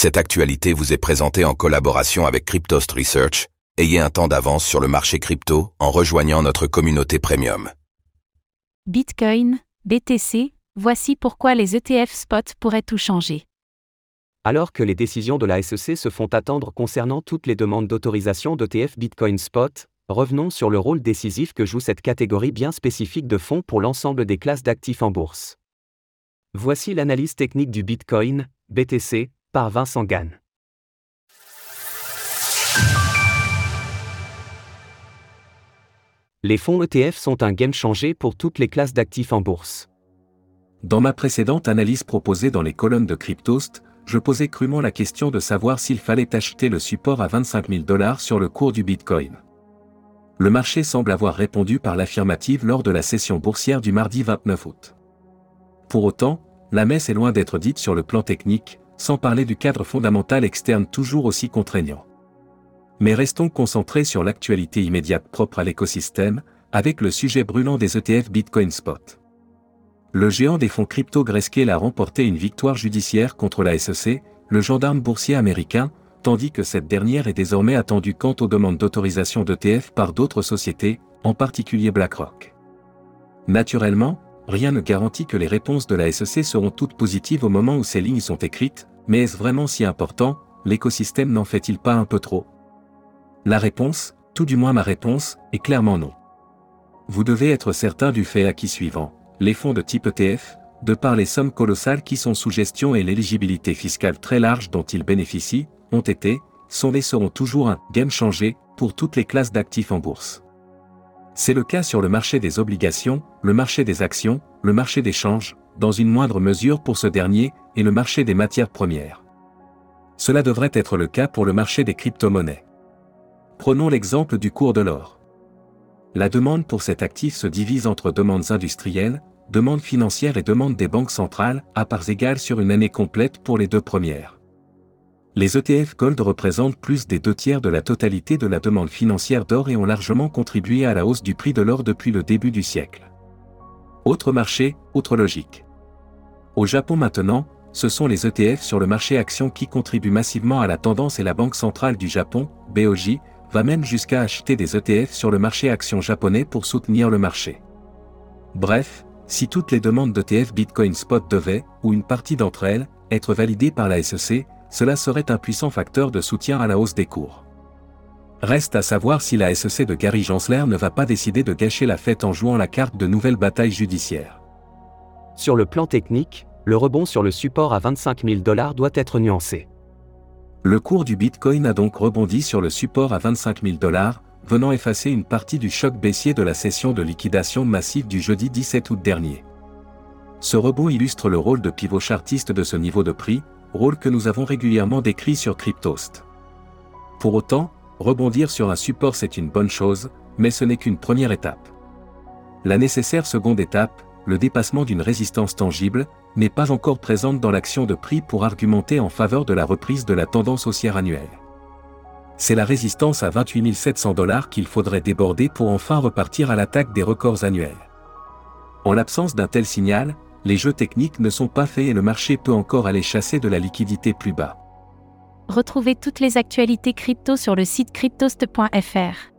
Cette actualité vous est présentée en collaboration avec Cryptost Research. Ayez un temps d'avance sur le marché crypto en rejoignant notre communauté premium. Bitcoin, BTC, voici pourquoi les ETF spot pourraient tout changer. Alors que les décisions de la SEC se font attendre concernant toutes les demandes d'autorisation d'ETF Bitcoin Spot, revenons sur le rôle décisif que joue cette catégorie bien spécifique de fonds pour l'ensemble des classes d'actifs en bourse. Voici l'analyse technique du Bitcoin, BTC, par Vincent Gann. Les fonds ETF sont un game changer pour toutes les classes d'actifs en bourse. Dans ma précédente analyse proposée dans les colonnes de Cryptost, je posais crûment la question de savoir s'il fallait acheter le support à 25 000 dollars sur le cours du Bitcoin. Le marché semble avoir répondu par l'affirmative lors de la session boursière du mardi 29 août. Pour autant, la messe est loin d'être dite sur le plan technique, sans parler du cadre fondamental externe toujours aussi contraignant. Mais restons concentrés sur l'actualité immédiate propre à l'écosystème, avec le sujet brûlant des ETF Bitcoin Spot. Le géant des fonds crypto Grayscale a remporté une victoire judiciaire contre la SEC, le gendarme boursier américain, tandis que cette dernière est désormais attendue quant aux demandes d'autorisation d'ETF par d'autres sociétés, en particulier BlackRock. Naturellement, rien ne garantit que les réponses de la SEC seront toutes positives au moment où ces lignes sont écrites, mais est-ce vraiment si important, l'écosystème n'en fait-il pas un peu trop? La réponse, tout du moins ma réponse, est clairement non. Vous devez être certain du fait acquis suivant. Les fonds de type ETF, de par les sommes colossales qui sont sous gestion et l'éligibilité fiscale très large dont ils bénéficient, ont été, sont et seront toujours un game changé pour toutes les classes d'actifs en bourse. C'est le cas sur le marché des obligations, le marché des actions, le marché des changes, dans une moindre mesure pour ce dernier, et le marché des matières premières. Cela devrait être le cas pour le marché des crypto-monnaies. Prenons l'exemple du cours de l'or. La demande pour cet actif se divise entre demandes industrielles, demandes financières et demandes des banques centrales, à parts égales sur une année complète pour les deux premières les ETF Gold représentent plus des deux tiers de la totalité de la demande financière d'or et ont largement contribué à la hausse du prix de l'or depuis le début du siècle. Autre marché, autre logique. Au Japon maintenant, ce sont les ETF sur le marché action qui contribuent massivement à la tendance et la Banque centrale du Japon, BOJ, va même jusqu'à acheter des ETF sur le marché action japonais pour soutenir le marché. Bref, si toutes les demandes d'ETF Bitcoin Spot devaient, ou une partie d'entre elles, être validées par la SEC, cela serait un puissant facteur de soutien à la hausse des cours. Reste à savoir si la SEC de Gary Gensler ne va pas décider de gâcher la fête en jouant la carte de nouvelles batailles judiciaires. Sur le plan technique, le rebond sur le support à 25 000 dollars doit être nuancé. Le cours du Bitcoin a donc rebondi sur le support à 25 000 dollars, venant effacer une partie du choc baissier de la session de liquidation massive du jeudi 17 août dernier. Ce rebond illustre le rôle de pivot chartiste de ce niveau de prix, rôle que nous avons régulièrement décrit sur Cryptost. Pour autant, rebondir sur un support c'est une bonne chose, mais ce n'est qu'une première étape. La nécessaire seconde étape, le dépassement d'une résistance tangible, n'est pas encore présente dans l'action de prix pour argumenter en faveur de la reprise de la tendance haussière annuelle. C'est la résistance à 28 700 dollars qu'il faudrait déborder pour enfin repartir à l'attaque des records annuels. En l'absence d'un tel signal, les jeux techniques ne sont pas faits et le marché peut encore aller chasser de la liquidité plus bas. Retrouvez toutes les actualités crypto sur le site cryptost.fr.